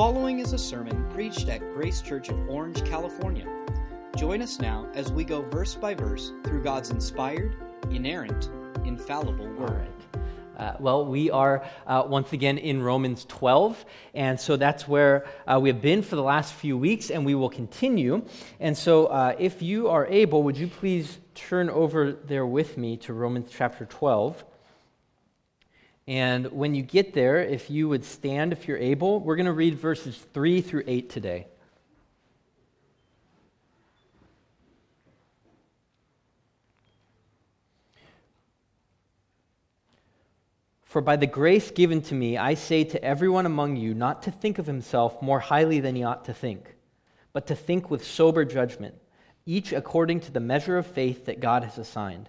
following is a sermon preached at Grace Church of Orange, California. Join us now as we go verse by verse through God's inspired, inerrant, infallible word. Uh, well, we are uh, once again in Romans 12, and so that's where uh, we have been for the last few weeks, and we will continue. And so, uh, if you are able, would you please turn over there with me to Romans chapter 12? And when you get there, if you would stand if you're able, we're going to read verses 3 through 8 today. For by the grace given to me, I say to everyone among you not to think of himself more highly than he ought to think, but to think with sober judgment, each according to the measure of faith that God has assigned.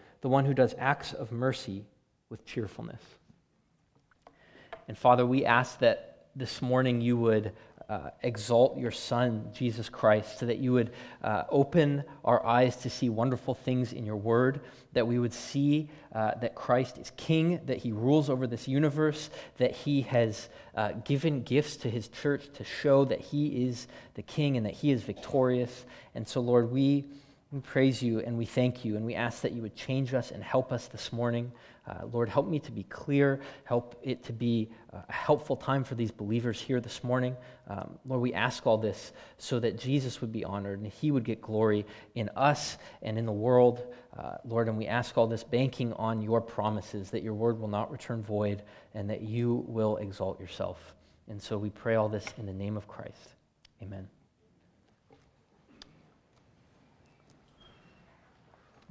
the one who does acts of mercy with cheerfulness. And Father, we ask that this morning you would uh, exalt your Son, Jesus Christ, so that you would uh, open our eyes to see wonderful things in your word, that we would see uh, that Christ is King, that he rules over this universe, that he has uh, given gifts to his church to show that he is the King and that he is victorious. And so, Lord, we we praise you and we thank you and we ask that you would change us and help us this morning. Uh, Lord, help me to be clear. Help it to be a helpful time for these believers here this morning. Um, Lord, we ask all this so that Jesus would be honored and he would get glory in us and in the world. Uh, Lord, and we ask all this banking on your promises that your word will not return void and that you will exalt yourself. And so we pray all this in the name of Christ. Amen.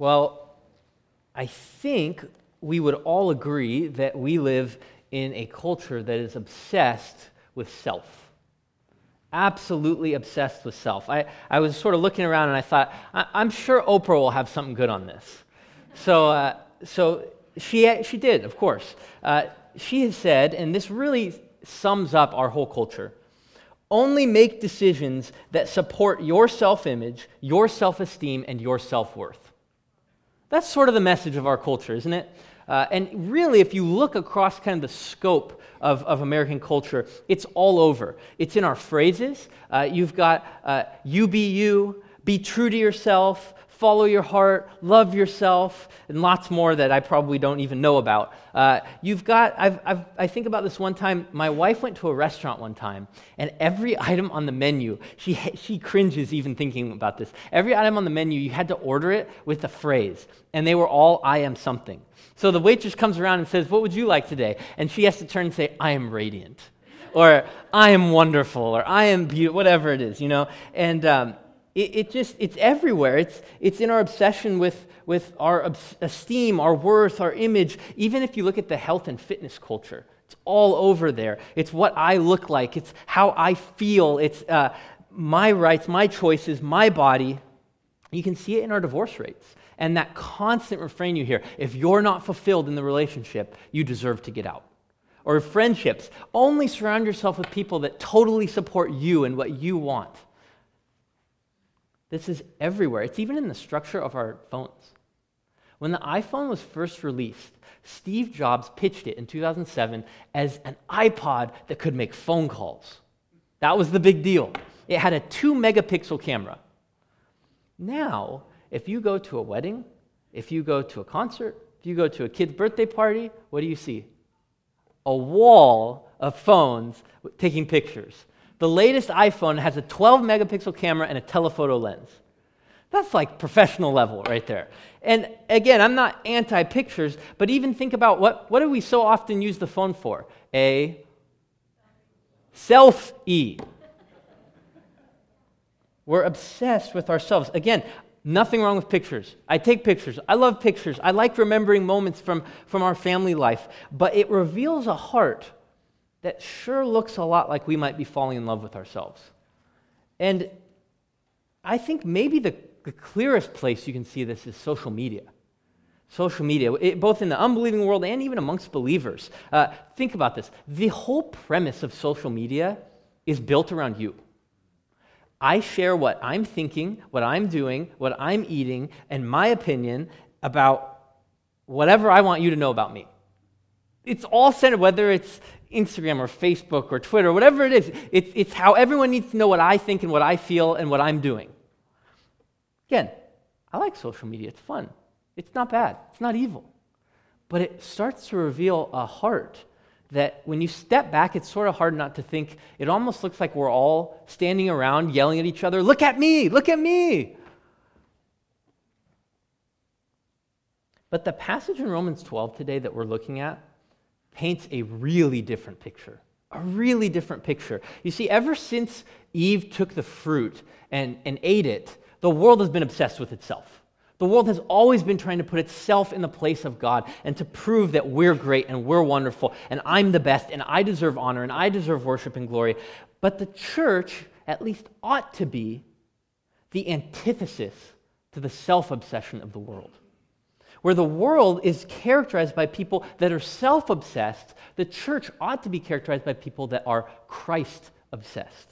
Well, I think we would all agree that we live in a culture that is obsessed with self. Absolutely obsessed with self. I, I was sort of looking around and I thought, I, am sure Oprah will have something good on this. So, uh, so she, she did, of course. Uh, she has said, and this really sums up our whole culture only make decisions that support your self image, your self esteem, and your self worth. That's sort of the message of our culture, isn't it? Uh, and really, if you look across kind of the scope of, of American culture, it's all over. It's in our phrases. Uh, you've got uh, you be you, be true to yourself, follow your heart, love yourself, and lots more that I probably don't even know about. Uh, you've got, I've, I've, i think about this one time. My wife went to a restaurant one time, and every item on the menu, she, she cringes even thinking about this. Every item on the menu, you had to order it with a phrase, and they were all, I am something. So the waitress comes around and says, What would you like today? And she has to turn and say, I am radiant. Or I am wonderful, or I am beautiful, whatever it is, you know. And um, it, it, just, it's everywhere. It's, it's in our obsession with, with our esteem, our worth, our image. Even if you look at the health and fitness culture, it's all over there. It's what I look like, it's how I feel, it's uh, my rights, my choices, my body. You can see it in our divorce rates. And that constant refrain you hear if you're not fulfilled in the relationship, you deserve to get out. Or friendships, only surround yourself with people that totally support you and what you want. This is everywhere. It's even in the structure of our phones. When the iPhone was first released, Steve Jobs pitched it in 2007 as an iPod that could make phone calls. That was the big deal. It had a two megapixel camera. Now, if you go to a wedding, if you go to a concert, if you go to a kid's birthday party, what do you see? A wall of phones taking pictures. The latest iPhone has a 12 megapixel camera and a telephoto lens. That's like professional level right there. And again, I'm not anti pictures, but even think about what, what do we so often use the phone for? A selfie. We're obsessed with ourselves. Again, nothing wrong with pictures. I take pictures. I love pictures. I like remembering moments from, from our family life, but it reveals a heart that sure looks a lot like we might be falling in love with ourselves. And I think maybe the, the clearest place you can see this is social media. Social media, it, both in the unbelieving world and even amongst believers. Uh, think about this. The whole premise of social media is built around you. I share what I'm thinking, what I'm doing, what I'm eating, and my opinion about whatever I want you to know about me. It's all centered, whether it's Instagram or Facebook or Twitter, or whatever it is, it's, it's how everyone needs to know what I think and what I feel and what I'm doing. Again, I like social media, it's fun. It's not bad, it's not evil. But it starts to reveal a heart that when you step back, it's sort of hard not to think. It almost looks like we're all standing around yelling at each other, Look at me, look at me. But the passage in Romans 12 today that we're looking at paints a really different picture. A really different picture. You see, ever since Eve took the fruit and, and ate it, the world has been obsessed with itself. The world has always been trying to put itself in the place of God and to prove that we're great and we're wonderful and I'm the best and I deserve honor and I deserve worship and glory. But the church, at least, ought to be the antithesis to the self obsession of the world. Where the world is characterized by people that are self obsessed, the church ought to be characterized by people that are Christ obsessed.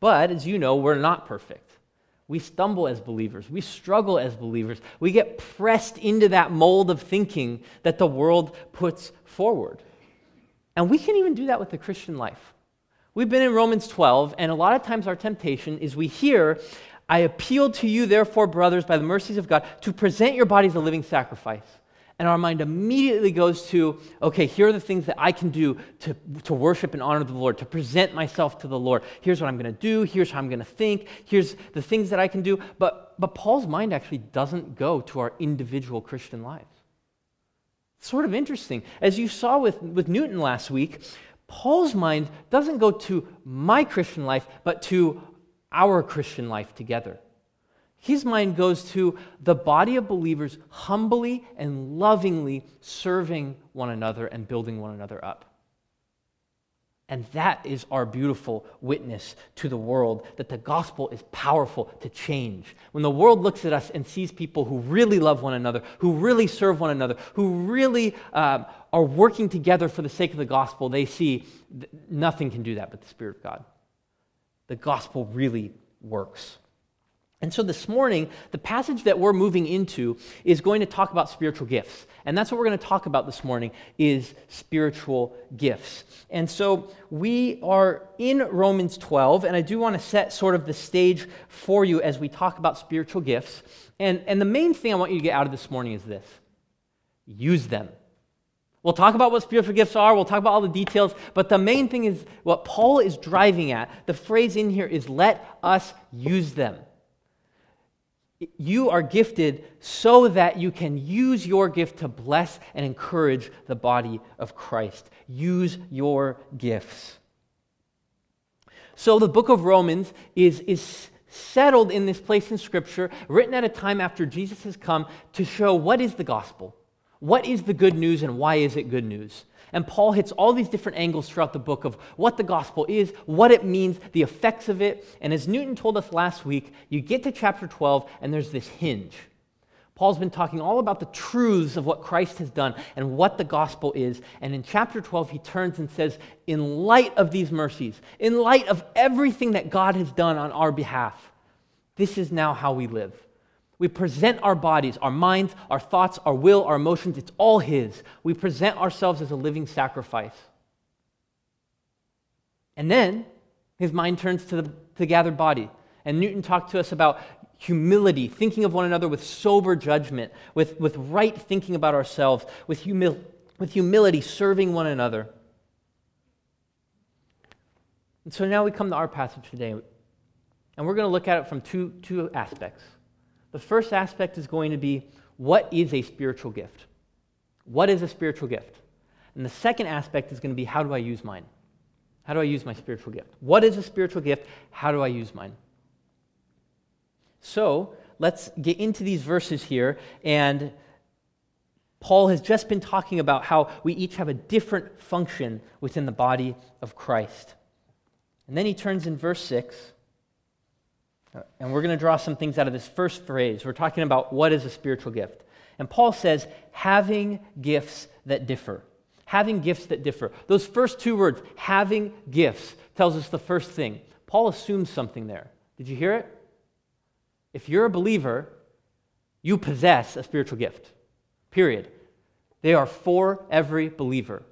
But, as you know, we're not perfect. We stumble as believers. We struggle as believers. We get pressed into that mold of thinking that the world puts forward. And we can even do that with the Christian life. We've been in Romans 12, and a lot of times our temptation is we hear, I appeal to you, therefore, brothers, by the mercies of God, to present your bodies a living sacrifice and our mind immediately goes to, okay, here are the things that I can do to, to worship and honor the Lord, to present myself to the Lord. Here's what I'm going to do. Here's how I'm going to think. Here's the things that I can do. But, but Paul's mind actually doesn't go to our individual Christian lives. Sort of interesting. As you saw with, with Newton last week, Paul's mind doesn't go to my Christian life, but to our Christian life together. His mind goes to the body of believers humbly and lovingly serving one another and building one another up. And that is our beautiful witness to the world that the gospel is powerful to change. When the world looks at us and sees people who really love one another, who really serve one another, who really um, are working together for the sake of the gospel, they see nothing can do that but the Spirit of God. The gospel really works. And so this morning, the passage that we're moving into is going to talk about spiritual gifts. And that's what we're going to talk about this morning is spiritual gifts. And so we are in Romans 12, and I do want to set sort of the stage for you as we talk about spiritual gifts. And, and the main thing I want you to get out of this morning is this use them. We'll talk about what spiritual gifts are, we'll talk about all the details, but the main thing is what Paul is driving at. The phrase in here is let us use them. You are gifted so that you can use your gift to bless and encourage the body of Christ. Use your gifts. So, the book of Romans is, is settled in this place in Scripture, written at a time after Jesus has come to show what is the gospel, what is the good news, and why is it good news. And Paul hits all these different angles throughout the book of what the gospel is, what it means, the effects of it. And as Newton told us last week, you get to chapter 12 and there's this hinge. Paul's been talking all about the truths of what Christ has done and what the gospel is. And in chapter 12, he turns and says, In light of these mercies, in light of everything that God has done on our behalf, this is now how we live. We present our bodies, our minds, our thoughts, our will, our emotions. It's all His. We present ourselves as a living sacrifice. And then his mind turns to the, to the gathered body. And Newton talked to us about humility, thinking of one another with sober judgment, with, with right thinking about ourselves, with, humil- with humility, serving one another. And so now we come to our passage today. And we're going to look at it from two, two aspects. The first aspect is going to be what is a spiritual gift? What is a spiritual gift? And the second aspect is going to be how do I use mine? How do I use my spiritual gift? What is a spiritual gift? How do I use mine? So let's get into these verses here. And Paul has just been talking about how we each have a different function within the body of Christ. And then he turns in verse 6, Uh, and we're going to draw some things out of this first phrase. We're talking about what is a spiritual gift. And Paul says, having gifts that differ. Having gifts that differ. Those first two words, having gifts, tells us the first thing. Paul assumes something there. Did you hear it? If you're a believer, you possess a spiritual gift. Period. They are for every believer.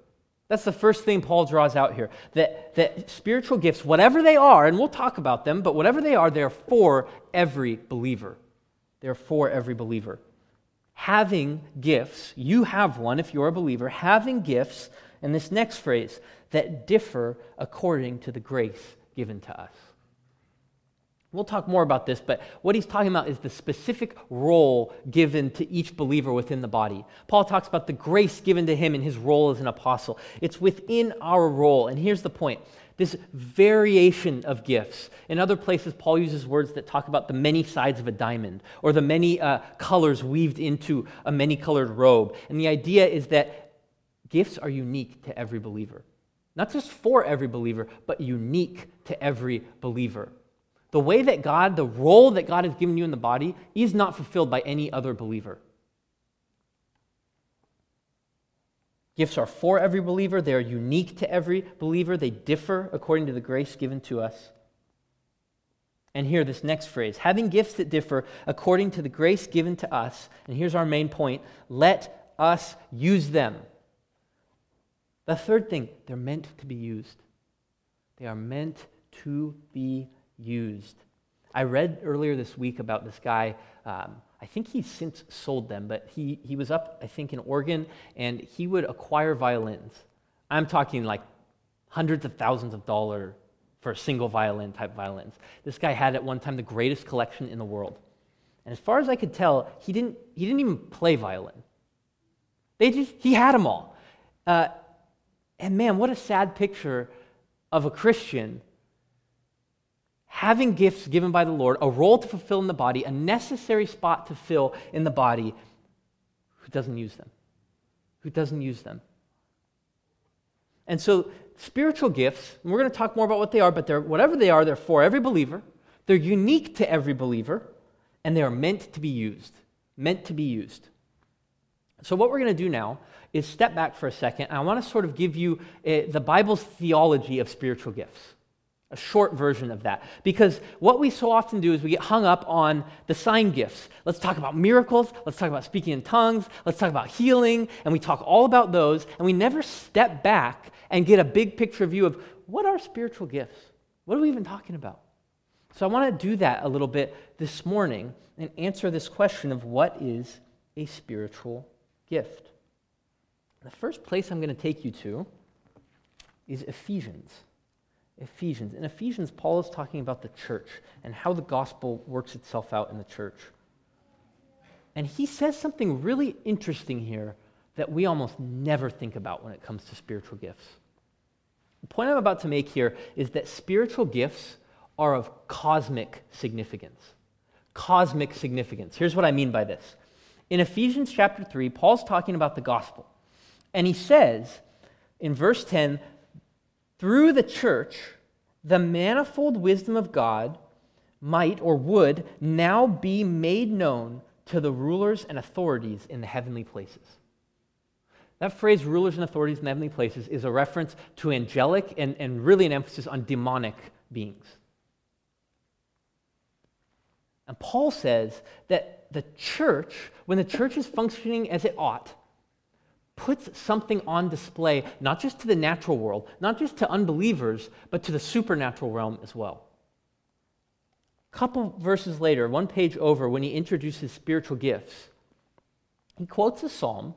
That's the first thing Paul draws out here. That, that spiritual gifts, whatever they are, and we'll talk about them, but whatever they are, they're for every believer. They're for every believer. Having gifts, you have one if you're a believer, having gifts, and this next phrase, that differ according to the grace given to us. We'll talk more about this, but what he's talking about is the specific role given to each believer within the body. Paul talks about the grace given to him in his role as an apostle. It's within our role. And here's the point this variation of gifts. In other places, Paul uses words that talk about the many sides of a diamond or the many uh, colors weaved into a many colored robe. And the idea is that gifts are unique to every believer. Not just for every believer, but unique to every believer. The way that God, the role that God has given you in the body, is not fulfilled by any other believer. Gifts are for every believer, they are unique to every believer, they differ according to the grace given to us. And here, this next phrase having gifts that differ according to the grace given to us, and here's our main point let us use them. The third thing, they're meant to be used. They are meant to be used. I read earlier this week about this guy. Um, I think he's since sold them, but he, he was up, I think, in Oregon, and he would acquire violins. I'm talking like hundreds of thousands of dollars for a single violin type violins. This guy had at one time the greatest collection in the world. And as far as I could tell, he didn't, he didn't even play violin. They just, he had them all. Uh, and man, what a sad picture of a Christian having gifts given by the Lord, a role to fulfill in the body, a necessary spot to fill in the body, who doesn't use them? Who doesn't use them? And so, spiritual gifts, and we're going to talk more about what they are, but they're, whatever they are, they're for every believer. They're unique to every believer, and they are meant to be used. Meant to be used. So, what we're going to do now is step back for a second, and I want to sort of give you uh, the Bible's theology of spiritual gifts. A short version of that. Because what we so often do is we get hung up on the sign gifts. Let's talk about miracles. Let's talk about speaking in tongues. Let's talk about healing. And we talk all about those. And we never step back and get a big picture view of what are spiritual gifts? What are we even talking about? So I want to do that a little bit this morning and answer this question of what is a spiritual gift. The first place I'm going to take you to is Ephesians. Ephesians. In Ephesians, Paul is talking about the church and how the gospel works itself out in the church. And he says something really interesting here that we almost never think about when it comes to spiritual gifts. The point I'm about to make here is that spiritual gifts are of cosmic significance. Cosmic significance. Here's what I mean by this. In Ephesians chapter 3, Paul's talking about the gospel. And he says in verse 10 through the church, the manifold wisdom of God might or would now be made known to the rulers and authorities in the heavenly places. That phrase, rulers and authorities in the heavenly places, is a reference to angelic and, and really an emphasis on demonic beings. And Paul says that the church, when the church is functioning as it ought, puts something on display, not just to the natural world, not just to unbelievers, but to the supernatural realm as well. A couple verses later, one page over, when he introduces spiritual gifts, he quotes a psalm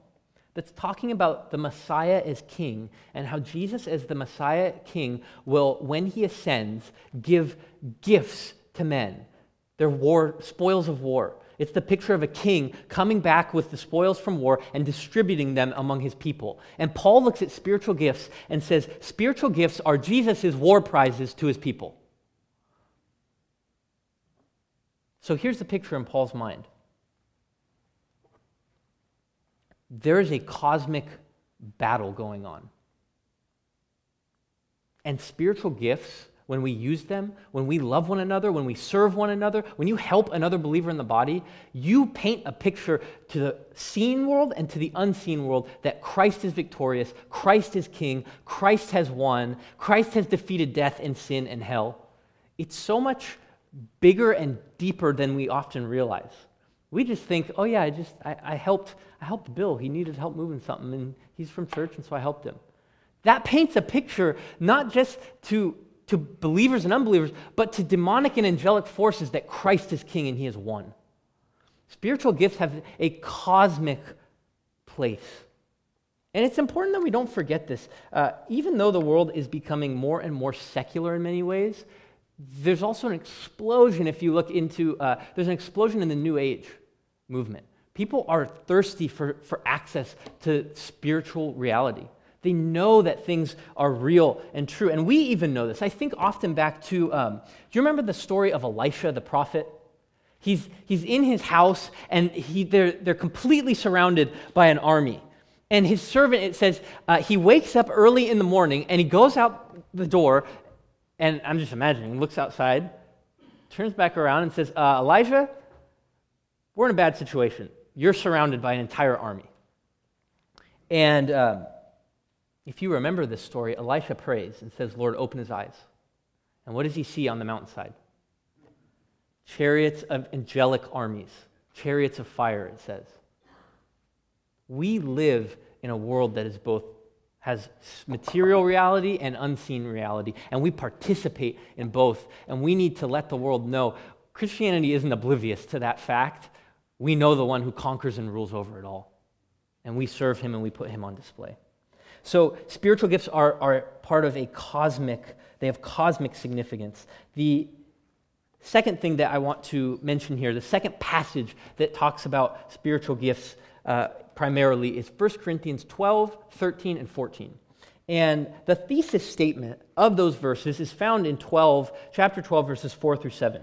that's talking about the Messiah as king and how Jesus, as the Messiah king, will, when he ascends, give gifts to men. They're war, spoils of war. It's the picture of a king coming back with the spoils from war and distributing them among his people. And Paul looks at spiritual gifts and says spiritual gifts are Jesus' war prizes to his people. So here's the picture in Paul's mind there is a cosmic battle going on. And spiritual gifts when we use them, when we love one another, when we serve one another, when you help another believer in the body, you paint a picture to the seen world and to the unseen world that Christ is victorious, Christ is king, Christ has won, Christ has defeated death and sin and hell. It's so much bigger and deeper than we often realize. We just think, oh yeah, I just I, I helped I helped Bill. He needed help moving something, and he's from church, and so I helped him. That paints a picture not just to to believers and unbelievers, but to demonic and angelic forces that Christ is king and he has won. Spiritual gifts have a cosmic place. And it's important that we don't forget this. Uh, even though the world is becoming more and more secular in many ways, there's also an explosion if you look into, uh, there's an explosion in the New Age movement. People are thirsty for, for access to spiritual reality. They know that things are real and true. And we even know this. I think often back to um, do you remember the story of Elisha the prophet? He's, he's in his house and he, they're, they're completely surrounded by an army. And his servant, it says, uh, he wakes up early in the morning and he goes out the door. And I'm just imagining, looks outside, turns back around and says, uh, Elijah, we're in a bad situation. You're surrounded by an entire army. And. Um, if you remember this story, Elisha prays and says, Lord, open his eyes. And what does he see on the mountainside? Chariots of angelic armies, chariots of fire, it says. We live in a world that is both has material reality and unseen reality, and we participate in both. And we need to let the world know Christianity isn't oblivious to that fact. We know the one who conquers and rules over it all. And we serve him and we put him on display. So, spiritual gifts are, are part of a cosmic, they have cosmic significance. The second thing that I want to mention here, the second passage that talks about spiritual gifts uh, primarily is 1 Corinthians 12, 13, and 14. And the thesis statement of those verses is found in 12, chapter 12, verses 4 through 7.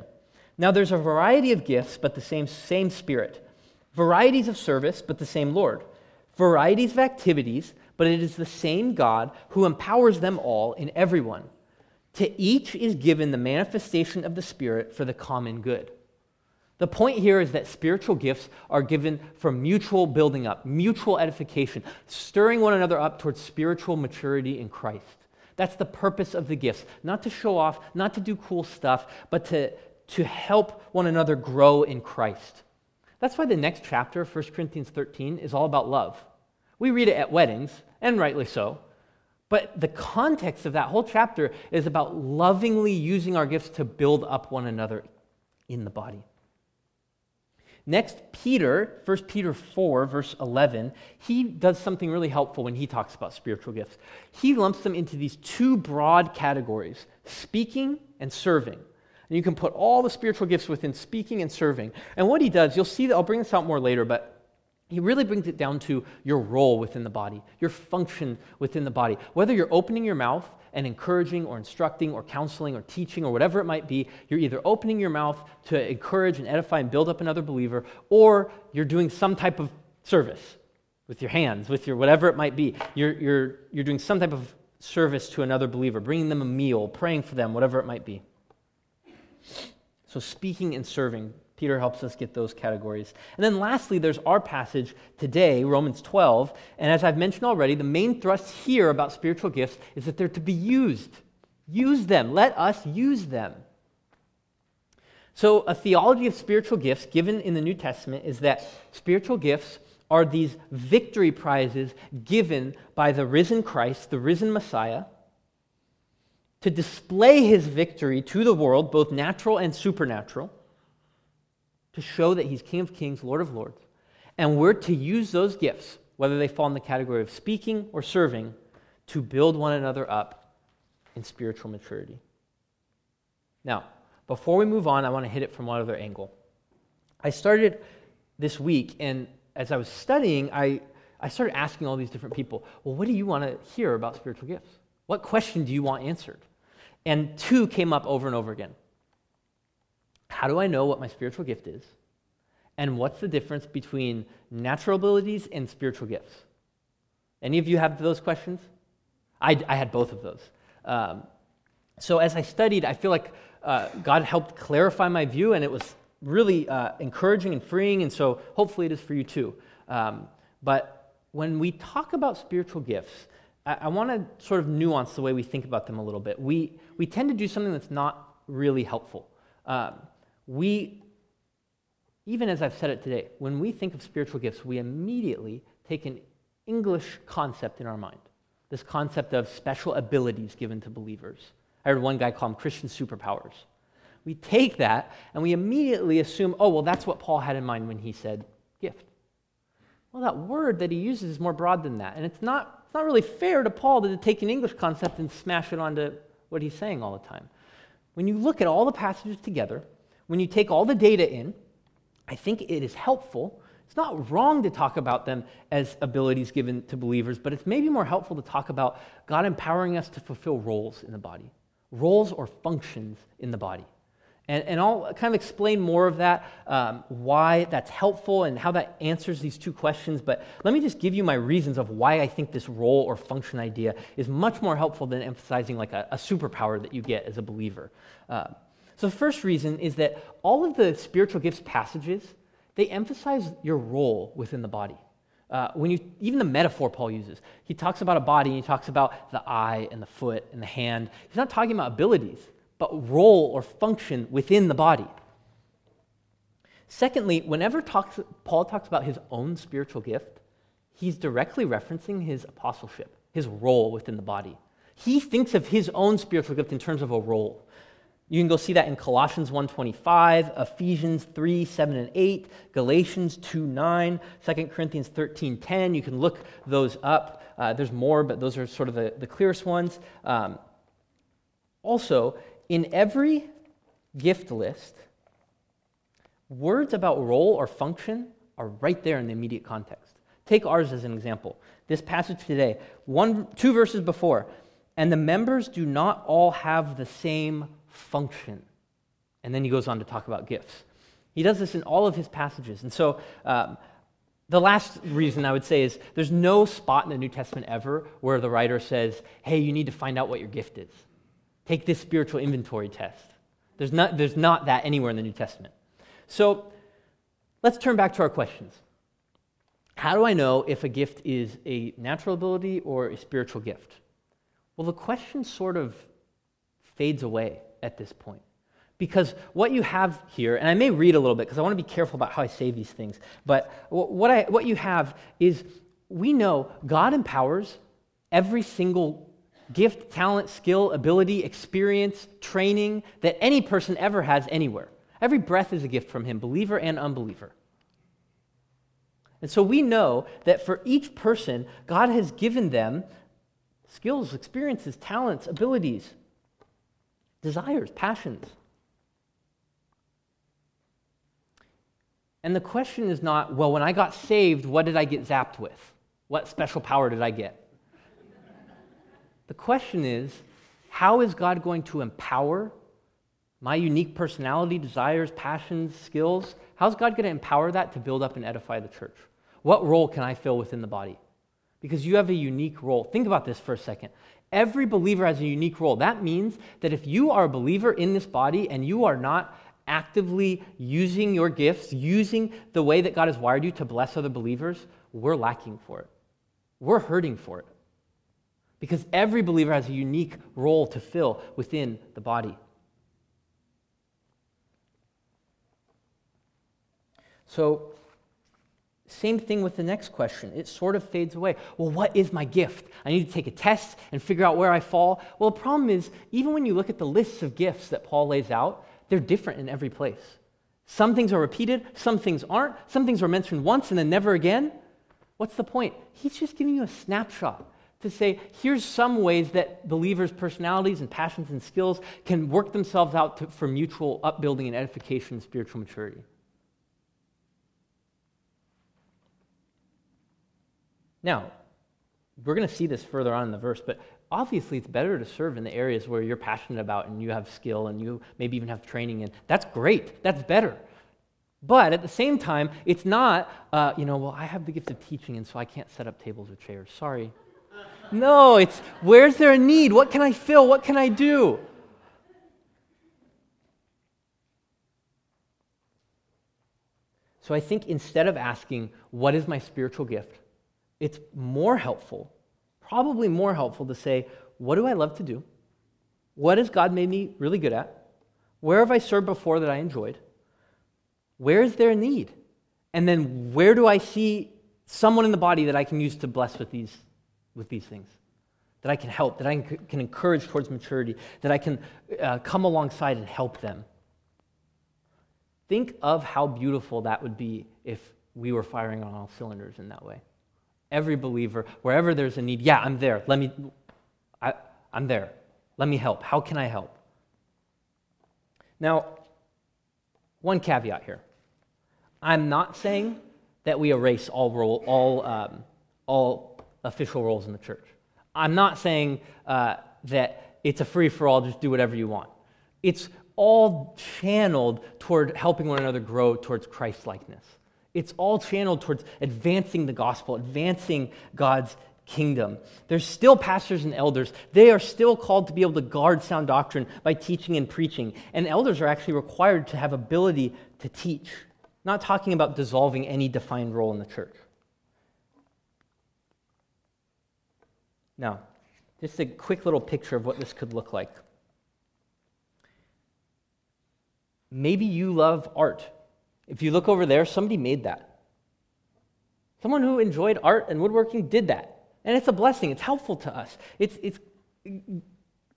Now, there's a variety of gifts, but the same, same Spirit. Varieties of service, but the same Lord. Varieties of activities, but it is the same God who empowers them all in everyone. To each is given the manifestation of the Spirit for the common good. The point here is that spiritual gifts are given for mutual building up, mutual edification, stirring one another up towards spiritual maturity in Christ. That's the purpose of the gifts. Not to show off, not to do cool stuff, but to, to help one another grow in Christ. That's why the next chapter, 1 Corinthians 13, is all about love. We read it at weddings, and rightly so. But the context of that whole chapter is about lovingly using our gifts to build up one another in the body. Next, Peter, 1 Peter 4, verse 11, he does something really helpful when he talks about spiritual gifts. He lumps them into these two broad categories speaking and serving. And you can put all the spiritual gifts within speaking and serving. And what he does, you'll see that I'll bring this out more later, but he really brings it down to your role within the body, your function within the body. Whether you're opening your mouth and encouraging or instructing or counseling or teaching or whatever it might be, you're either opening your mouth to encourage and edify and build up another believer, or you're doing some type of service with your hands, with your whatever it might be. You're, you're, you're doing some type of service to another believer, bringing them a meal, praying for them, whatever it might be. So, speaking and serving Peter helps us get those categories. And then lastly, there's our passage today, Romans 12. And as I've mentioned already, the main thrust here about spiritual gifts is that they're to be used. Use them. Let us use them. So, a theology of spiritual gifts given in the New Testament is that spiritual gifts are these victory prizes given by the risen Christ, the risen Messiah, to display his victory to the world, both natural and supernatural to show that he's King of Kings, Lord of Lords. And we're to use those gifts, whether they fall in the category of speaking or serving, to build one another up in spiritual maturity. Now, before we move on, I want to hit it from one other angle. I started this week, and as I was studying, I, I started asking all these different people, well, what do you want to hear about spiritual gifts? What question do you want answered? And two came up over and over again. How do I know what my spiritual gift is? And what's the difference between natural abilities and spiritual gifts? Any of you have those questions? I, I had both of those. Um, So as I studied, I feel like uh, God helped clarify my view, and it was really uh, encouraging and freeing, and so hopefully it is for you too. Um, but when we talk about spiritual gifts, I, I want to sort of nuance the way we think about them a little bit. We, we tend to do something that's not really helpful. Um, we, even as I've said it today, when we think of spiritual gifts, we immediately take an English concept in our mind this concept of special abilities given to believers. I heard one guy call them Christian superpowers. We take that and we immediately assume, oh, well, that's what Paul had in mind when he said gift. Well, that word that he uses is more broad than that. And it's not, it's not really fair to Paul to take an English concept and smash it onto what he's saying all the time. When you look at all the passages together, when you take all the data in, I think it is helpful. It's not wrong to talk about them as abilities given to believers, but it's maybe more helpful to talk about God empowering us to fulfill roles in the body, roles or functions in the body. And, and I'll kind of explain more of that, um, why that's helpful and how that answers these two questions. But let me just give you my reasons of why I think this role or function idea is much more helpful than emphasizing like a, a superpower that you get as a believer. Uh, so the first reason is that all of the spiritual gifts passages, they emphasize your role within the body. Uh, when you even the metaphor Paul uses, he talks about a body and he talks about the eye and the foot and the hand. He's not talking about abilities but role or function within the body. Secondly, whenever talks, Paul talks about his own spiritual gift, he's directly referencing his apostleship, his role within the body. He thinks of his own spiritual gift in terms of a role. You can go see that in Colossians 1.25, Ephesians 3, 7 and 8, Galatians 2, 9, 2 Corinthians 13, 10. You can look those up. Uh, there's more, but those are sort of the, the clearest ones. Um, also, in every gift list, words about role or function are right there in the immediate context. Take ours as an example. This passage today, one, two verses before, and the members do not all have the same function. And then he goes on to talk about gifts. He does this in all of his passages. And so, um, the last reason I would say is there's no spot in the New Testament ever where the writer says, hey, you need to find out what your gift is. Take this spiritual inventory test. There's not, there's not that anywhere in the New Testament. So let's turn back to our questions. How do I know if a gift is a natural ability or a spiritual gift? Well, the question sort of fades away at this point. Because what you have here, and I may read a little bit because I want to be careful about how I say these things, but what, I, what you have is we know God empowers every single gift, talent, skill, ability, experience, training that any person ever has anywhere. Every breath is a gift from Him, believer and unbeliever. And so we know that for each person, God has given them skills, experiences, talents, abilities, desires, passions. And the question is not, well, when I got saved, what did I get zapped with? What special power did I get? The question is how is God going to empower my unique personality, desires, passions, skills? How's God going to empower that to build up and edify the church? What role can I fill within the body? Because you have a unique role. Think about this for a second. Every believer has a unique role. That means that if you are a believer in this body and you are not actively using your gifts, using the way that God has wired you to bless other believers, we're lacking for it. We're hurting for it because every believer has a unique role to fill within the body. So, same thing with the next question. It sort of fades away. Well, what is my gift? I need to take a test and figure out where I fall. Well, the problem is, even when you look at the lists of gifts that Paul lays out, they're different in every place. Some things are repeated, some things aren't, some things are mentioned once and then never again. What's the point? He's just giving you a snapshot to say, here's some ways that believers' personalities and passions and skills can work themselves out to, for mutual upbuilding and edification and spiritual maturity. Now, we're going to see this further on in the verse, but obviously it's better to serve in the areas where you're passionate about and you have skill and you maybe even have training in. That's great. That's better. But at the same time, it's not, uh, you know, well, I have the gift of teaching and so I can't set up tables or chairs. Sorry. No, it's where's there a need? What can I fill? What can I do? So I think instead of asking, what is my spiritual gift? It's more helpful, probably more helpful to say, What do I love to do? What has God made me really good at? Where have I served before that I enjoyed? Where is there a need? And then where do I see someone in the body that I can use to bless with these, with these things? That I can help, that I can encourage towards maturity, that I can uh, come alongside and help them. Think of how beautiful that would be if we were firing on all cylinders in that way. Every believer, wherever there's a need, yeah, I'm there. Let me, I, I'm there. Let me help. How can I help? Now, one caveat here. I'm not saying that we erase all, role, all, um, all official roles in the church. I'm not saying uh, that it's a free for all, just do whatever you want. It's all channeled toward helping one another grow towards Christ likeness. It's all channeled towards advancing the gospel, advancing God's kingdom. There's still pastors and elders. They are still called to be able to guard sound doctrine by teaching and preaching. And elders are actually required to have ability to teach. Not talking about dissolving any defined role in the church. Now, just a quick little picture of what this could look like. Maybe you love art. If you look over there, somebody made that. Someone who enjoyed art and woodworking did that. And it's a blessing, it's helpful to us. It's, it's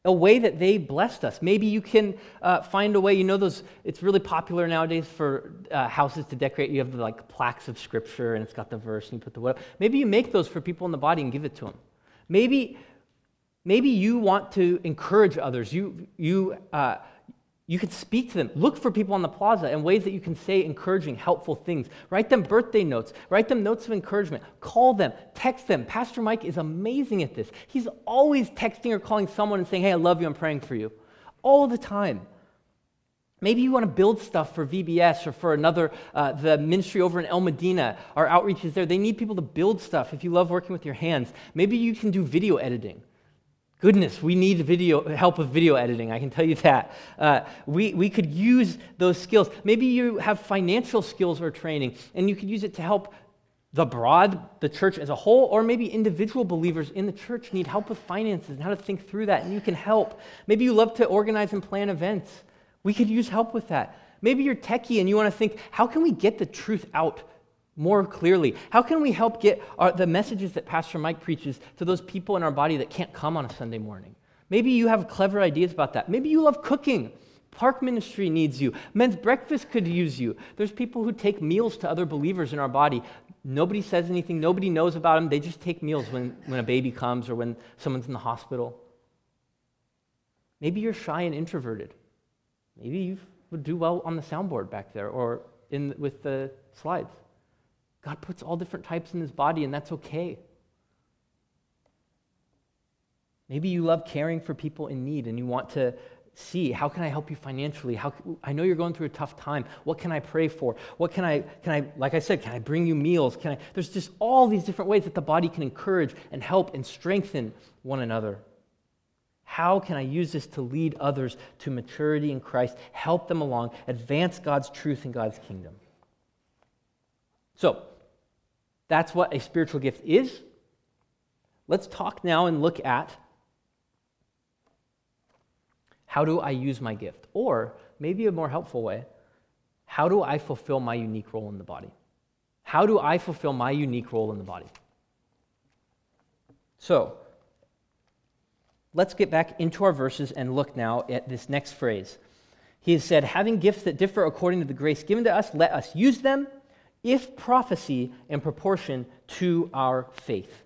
a way that they blessed us. Maybe you can uh, find a way, you know, those, it's really popular nowadays for uh, houses to decorate. You have the like plaques of scripture and it's got the verse and you put the what. Up. Maybe you make those for people in the body and give it to them. Maybe, maybe you want to encourage others. You, you, uh, you can speak to them. Look for people on the plaza and ways that you can say encouraging, helpful things. Write them birthday notes. Write them notes of encouragement. Call them. Text them. Pastor Mike is amazing at this. He's always texting or calling someone and saying, Hey, I love you. I'm praying for you. All the time. Maybe you want to build stuff for VBS or for another, uh, the ministry over in El Modena. Our outreach is there. They need people to build stuff if you love working with your hands. Maybe you can do video editing. Goodness, we need video, help with video editing, I can tell you that. Uh, we, we could use those skills. Maybe you have financial skills or training, and you could use it to help the broad, the church as a whole, or maybe individual believers in the church need help with finances and how to think through that, and you can help. Maybe you love to organize and plan events. We could use help with that. Maybe you're techie and you want to think, how can we get the truth out more clearly? How can we help get our, the messages that Pastor Mike preaches to those people in our body that can't come on a Sunday morning? Maybe you have clever ideas about that. Maybe you love cooking. Park ministry needs you. Men's breakfast could use you. There's people who take meals to other believers in our body. Nobody says anything, nobody knows about them. They just take meals when, when a baby comes or when someone's in the hospital. Maybe you're shy and introverted. Maybe you would do well on the soundboard back there or in, with the slides. God puts all different types in his body, and that's okay. Maybe you love caring for people in need and you want to see how can I help you financially? How, I know you're going through a tough time. What can I pray for? What can I, can I, like I said, can I bring you meals? Can I, there's just all these different ways that the body can encourage and help and strengthen one another. How can I use this to lead others to maturity in Christ, help them along, advance God's truth and God's kingdom? So, that's what a spiritual gift is. Let's talk now and look at how do I use my gift? Or maybe a more helpful way, how do I fulfill my unique role in the body? How do I fulfill my unique role in the body? So, let's get back into our verses and look now at this next phrase. He has said, having gifts that differ according to the grace given to us, let us use them if prophecy in proportion to our faith.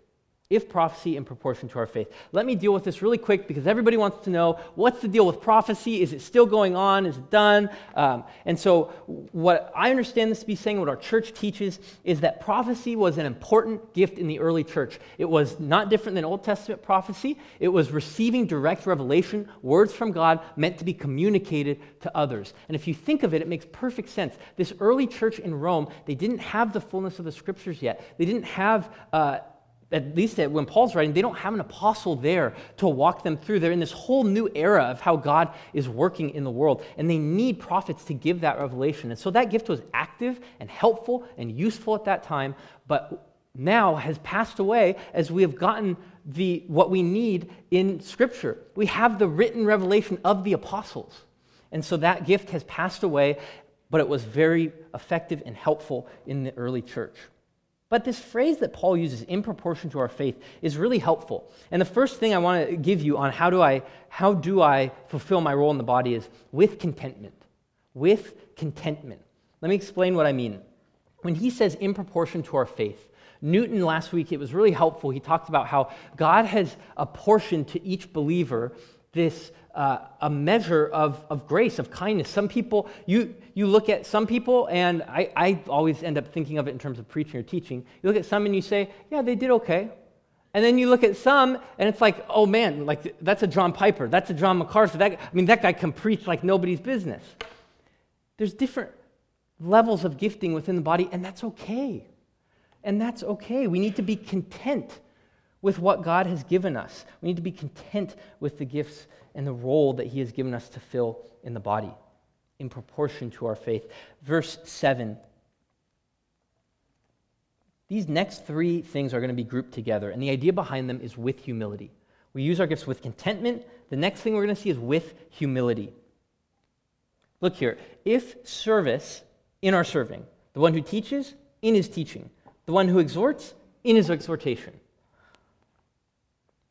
If prophecy in proportion to our faith. Let me deal with this really quick because everybody wants to know what's the deal with prophecy? Is it still going on? Is it done? Um, and so, what I understand this to be saying, what our church teaches, is that prophecy was an important gift in the early church. It was not different than Old Testament prophecy, it was receiving direct revelation, words from God meant to be communicated to others. And if you think of it, it makes perfect sense. This early church in Rome, they didn't have the fullness of the scriptures yet, they didn't have. Uh, at least when Paul's writing, they don't have an apostle there to walk them through. They're in this whole new era of how God is working in the world, and they need prophets to give that revelation. And so that gift was active and helpful and useful at that time, but now has passed away as we have gotten the, what we need in Scripture. We have the written revelation of the apostles. And so that gift has passed away, but it was very effective and helpful in the early church. But this phrase that Paul uses, in proportion to our faith, is really helpful. And the first thing I want to give you on how do I, how do I fulfill my role in the body is with contentment. With contentment. Let me explain what I mean. When he says in proportion to our faith, Newton last week, it was really helpful. He talked about how God has apportioned to each believer this uh, a measure of, of grace, of kindness. Some people, you, you look at some people, and I, I always end up thinking of it in terms of preaching or teaching. You look at some and you say, yeah, they did okay. And then you look at some, and it's like, oh man, like that's a John Piper, that's a John MacArthur. That, I mean, that guy can preach like nobody's business. There's different levels of gifting within the body, and that's okay. And that's okay. We need to be content with what God has given us. We need to be content with the gifts and the role that He has given us to fill in the body in proportion to our faith. Verse 7. These next three things are going to be grouped together, and the idea behind them is with humility. We use our gifts with contentment. The next thing we're going to see is with humility. Look here. If service in our serving, the one who teaches in his teaching, the one who exhorts in his exhortation,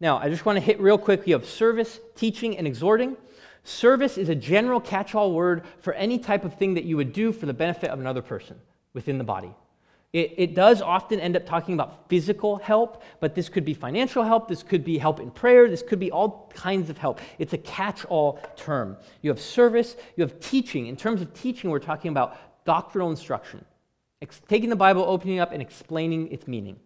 now, I just want to hit real quick. You have service, teaching, and exhorting. Service is a general catch all word for any type of thing that you would do for the benefit of another person within the body. It, it, does often end up talking about physical help, but this could be financial help, this could be help in prayer, this could be all kinds of help. It's a catch all term. You have service, you have teaching. In terms of teaching, we're talking about doctrinal instruction, taking the Bible, opening it up, and explaining its meaning.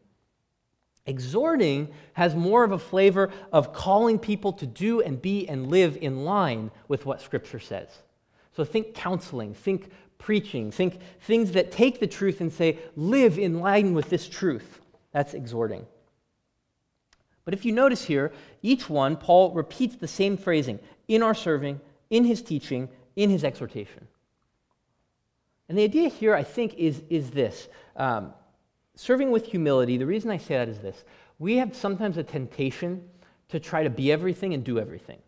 Exhorting has more of a flavor of calling people to do and be and live in line with what Scripture says. So think counseling, think preaching, think things that take the truth and say, live in line with this truth. That's exhorting. But if you notice here, each one, Paul repeats the same phrasing in our serving, in his teaching, in his exhortation. And the idea here, I think, is, is this. Um, serving with humility, the reason I say that is this we have sometimes a temptation to try to be everything and do everything,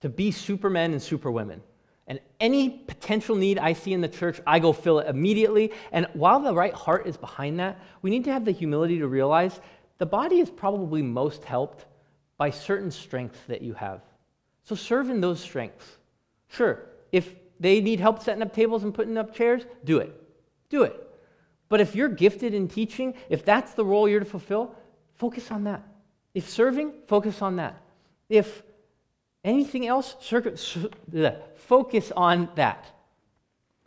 to be supermen and superwomen. And any potential need I see in the church, I go fill it immediately. And while the right heart is behind that, we need to have the humility to realize the body is probably most helped by certain strengths that you have. So serve in those strengths. Sure, if they need help setting up tables and putting up chairs, do it. Do it. But if you're gifted in teaching, if that's the role you're to fulfill, focus on that. If serving, focus on that. If anything else, focus on that.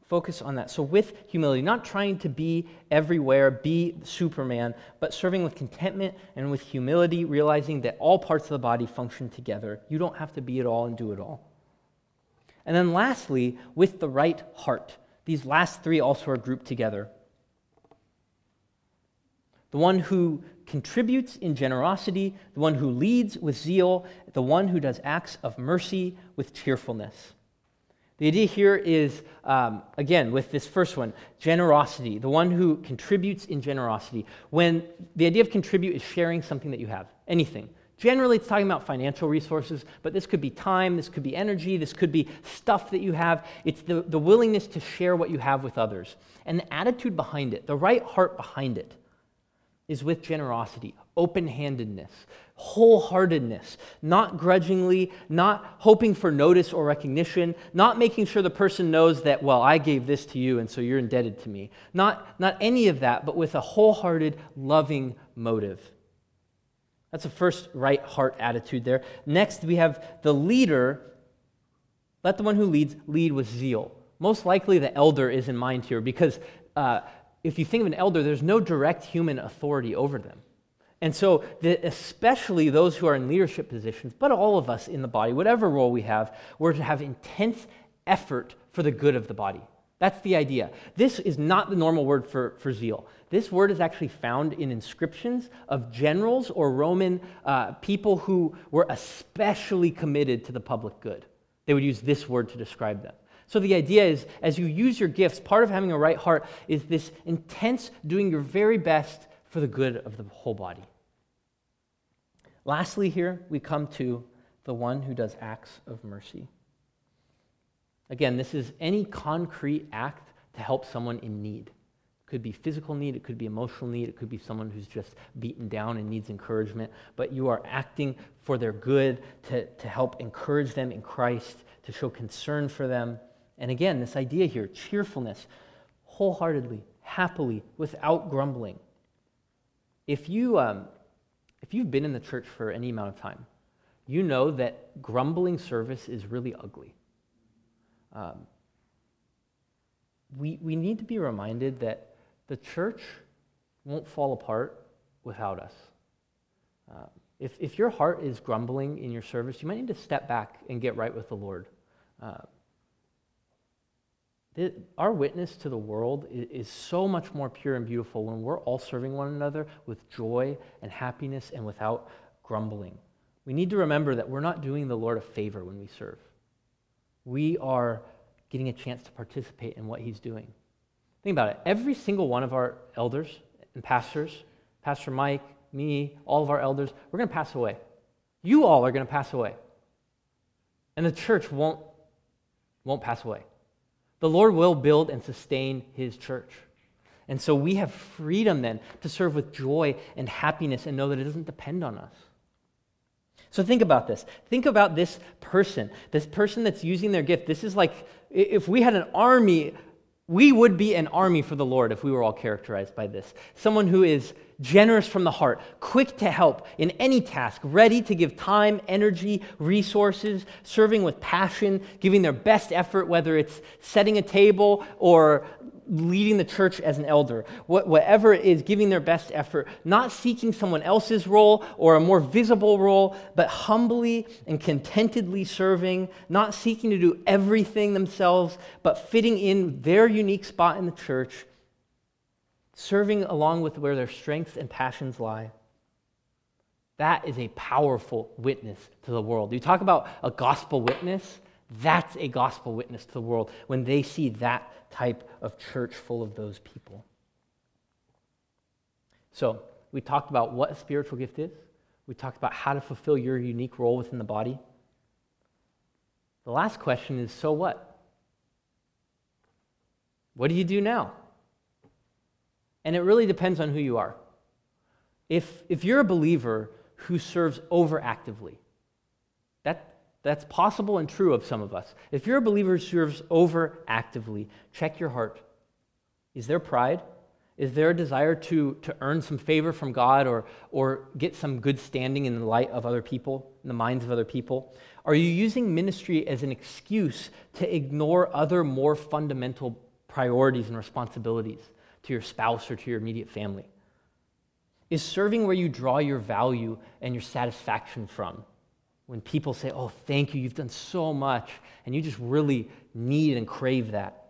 Focus on that. So, with humility, not trying to be everywhere, be Superman, but serving with contentment and with humility, realizing that all parts of the body function together. You don't have to be it all and do it all. And then, lastly, with the right heart. These last three also are grouped together the one who contributes in generosity, the one who leads with zeal, the one who does acts of mercy with cheerfulness. The idea here is, um, again, with this first one, generosity, the one who contributes in generosity. When the idea of contribute is sharing something that you have, anything. Generally, it's talking about financial resources, but this could be time, this could be energy, this could be stuff that you have. It's the, the willingness to share what you have with others. And the attitude behind it, the right heart behind it is with generosity, open handedness, wholeheartedness, not grudgingly, not hoping for notice or recognition, not making sure the person knows that, well, I gave this to you and so you're indebted to me. Not, not any of that, but with a wholehearted, loving motive. That's a first right heart attitude there. Next, we have the leader. Let the one who leads lead with zeal. Most likely, the elder is in mind here because uh, if you think of an elder, there's no direct human authority over them. And so, the, especially those who are in leadership positions, but all of us in the body, whatever role we have, we're to have intense effort for the good of the body. That's the idea. This is not the normal word for, for zeal. This word is actually found in inscriptions of generals or Roman uh, people who were especially committed to the public good. They would use this word to describe them. So the idea is, as you use your gifts, part of having a right heart is this intense doing your very best for the good of the whole body. Lastly, here we come to the one who does acts of mercy. Again, this is any concrete act to help someone in need. It could be physical need, it could be emotional need, it could be someone who's just beaten down and needs encouragement, but you are acting for their good to, to help encourage them in Christ, to show concern for them. And again, this idea here cheerfulness, wholeheartedly, happily, without grumbling. If, you, um, if you've been in the church for any amount of time, you know that grumbling service is really ugly. Um, we, we need to be reminded that the church won't fall apart without us. Uh, if, if your heart is grumbling in your service, you might need to step back and get right with the Lord. Uh, our witness to the world is, is so much more pure and beautiful when we're all serving one another with joy and happiness and without grumbling. We need to remember that we're not doing the Lord a favor when we serve we are getting a chance to participate in what he's doing. Think about it. Every single one of our elders and pastors, Pastor Mike, me, all of our elders, we're going to pass away. You all are going to pass away. And the church won't, won't pass away. The Lord will build and sustain his church. And so we have freedom then to serve with joy and happiness and know that it doesn't depend on us. So think about this. Think about this person, this person that's using their gift. This is like if we had an army, we would be an army for the Lord if we were all characterized by this. Someone who is generous from the heart, quick to help in any task, ready to give time, energy, resources, serving with passion, giving their best effort, whether it's setting a table or leading the church as an elder, whatever it is, giving their best effort, not seeking someone else's role or a more visible role, but humbly and contentedly serving, not seeking to do everything themselves, but fitting in their unique spot in the church, serving along with where their strengths and passions lie. That is a powerful witness to the world. You talk about a gospel witness, that's a gospel witness to the world when they see that type of church full of those people. So, we talked about what a spiritual gift is. We talked about how to fulfill your unique role within the body. The last question is so what? What do you do now? And it really depends on who you are. If, if you're a believer who serves overactively, that, that's possible and true of some of us. If you're a believer who serves over actively, check your heart. Is there pride? Is there a desire to, to earn some favor from God or, or get some good standing in the light of other people, in the minds of other people? Are you using ministry as an excuse to ignore other more fundamental priorities and responsibilities to your spouse or to your immediate family? Is serving where you draw your value and your satisfaction from? When people say, Oh, thank you, you've done so much, and you just really need and crave that?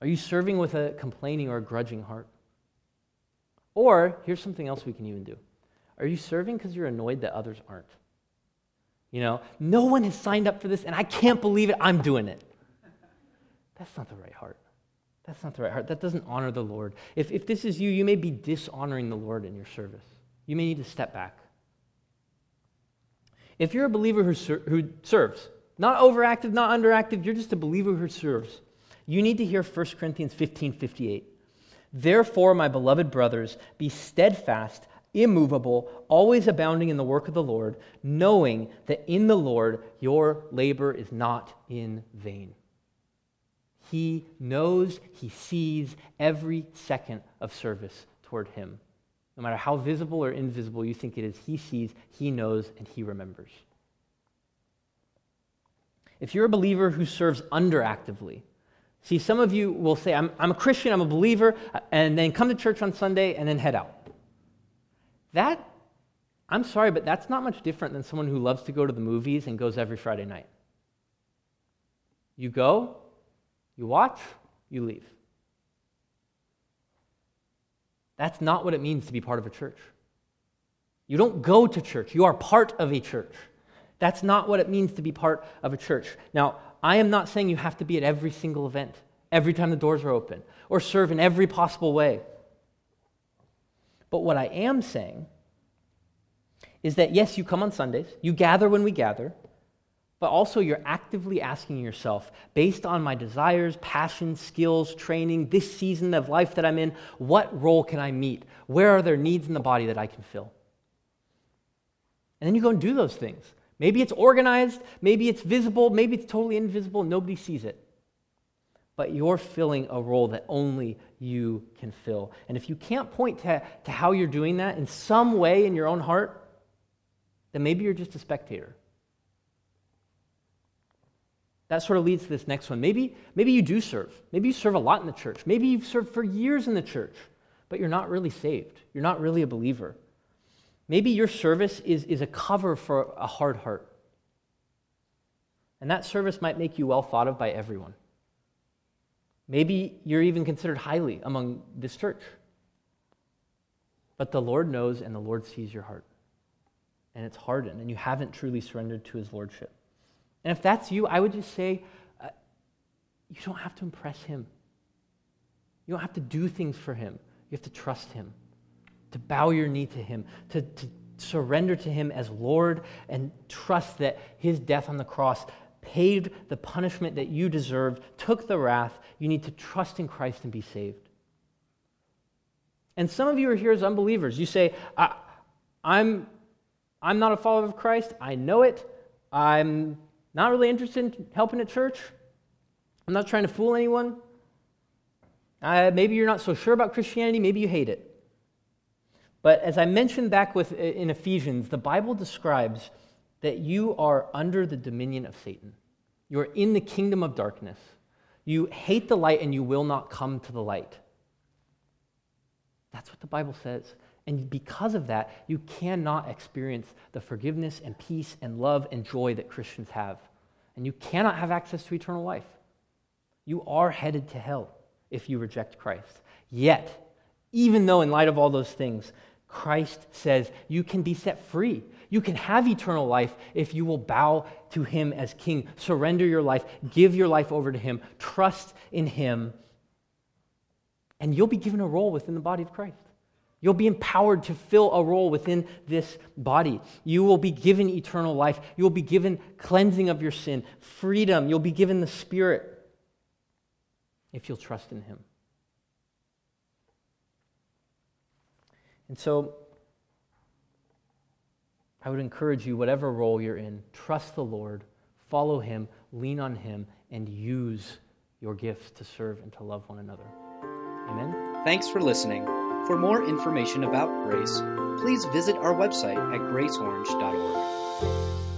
Are you serving with a complaining or a grudging heart? Or here's something else we can even do. Are you serving because you're annoyed that others aren't? You know, no one has signed up for this, and I can't believe it, I'm doing it. That's not the right heart. That's not the right heart. That doesn't honor the Lord. If, if this is you, you may be dishonoring the Lord in your service. You may need to step back. If you're a believer who, ser- who serves, not overactive, not underactive, you're just a believer who serves, you need to hear 1 Corinthians 15 58. Therefore, my beloved brothers, be steadfast, immovable, always abounding in the work of the Lord, knowing that in the Lord your labor is not in vain. He knows, he sees every second of service toward him. No matter how visible or invisible you think it is, He sees, He knows, and He remembers. If you're a believer who serves underactively, see, some of you will say, I'm, I'm a Christian, I'm a believer, and then come to church on Sunday and then head out. That, I'm sorry, but that's not much different than someone who loves to go to the movies and goes every Friday night. You go, You watch, you leave. That's not what it means to be part of a church. You don't go to church, you are part of a church. That's not what it means to be part of a church. Now, I am not saying you have to be at every single event, every time the doors are open, or serve in every possible way. But what I am saying is that yes, you come on Sundays, you gather when we gather, but also you're actively asking yourself, based on my desires, passions, skills, training, this season of life that I'm in, what role can I meet? Where are there needs in the body that I can fill? And then you go and do those things. Maybe it's organized, maybe it's visible, maybe it's totally invisible, nobody sees it. But you're filling a role that only you can fill. And if you can't point to, to how you're doing that in some way in your own heart, then maybe you're just a spectator. That sort of leads to this next one. Maybe, maybe you do serve. Maybe you serve a lot in the church. Maybe you've served for years in the church, but you're not really saved. You're not really a believer. Maybe your service is, is a cover for a hard heart. And that service might make you well thought of by everyone. Maybe you're even considered highly among this church. But the Lord knows and the Lord sees your heart. And it's hardened, and you haven't truly surrendered to his lordship. And if that's you, I would just say uh, you don't have to impress him. You don't have to do things for him. You have to trust him to bow your knee to Him, to, to surrender to Him as Lord, and trust that His death on the cross paid the punishment that you deserved, took the wrath. You need to trust in Christ and be saved. And some of you are here as unbelievers. You say, I, I'm, I'm not a follower of Christ. I know it. I'm not really interested in helping at church. I'm not trying to fool anyone. Uh, maybe you're not so sure about Christianity. Maybe you hate it. But as I mentioned back with, in Ephesians, the Bible describes that you are under the dominion of Satan. You are in the kingdom of darkness. You hate the light and you will not come to the light. That's what the Bible says. And because of that, you cannot experience the forgiveness and peace and love and joy that Christians have. And you cannot have access to eternal life. You are headed to hell if you reject Christ. Yet, even though in light of all those things, Christ says you can be set free. You can have eternal life if you will bow to Him as King, surrender your life, give your life over to Him, trust in Him, and you'll be given a role within the body of Christ. You'll be empowered to fill a role within this body. You will be given eternal life. You will be given cleansing of your sin, freedom. You'll be given the Spirit if you'll trust in Him. And so I would encourage you, whatever role you're in, trust the Lord, follow Him, lean on Him, and use your gifts to serve and to love one another. Amen. Thanks for listening. For more information about Grace, please visit our website at graceorange.org.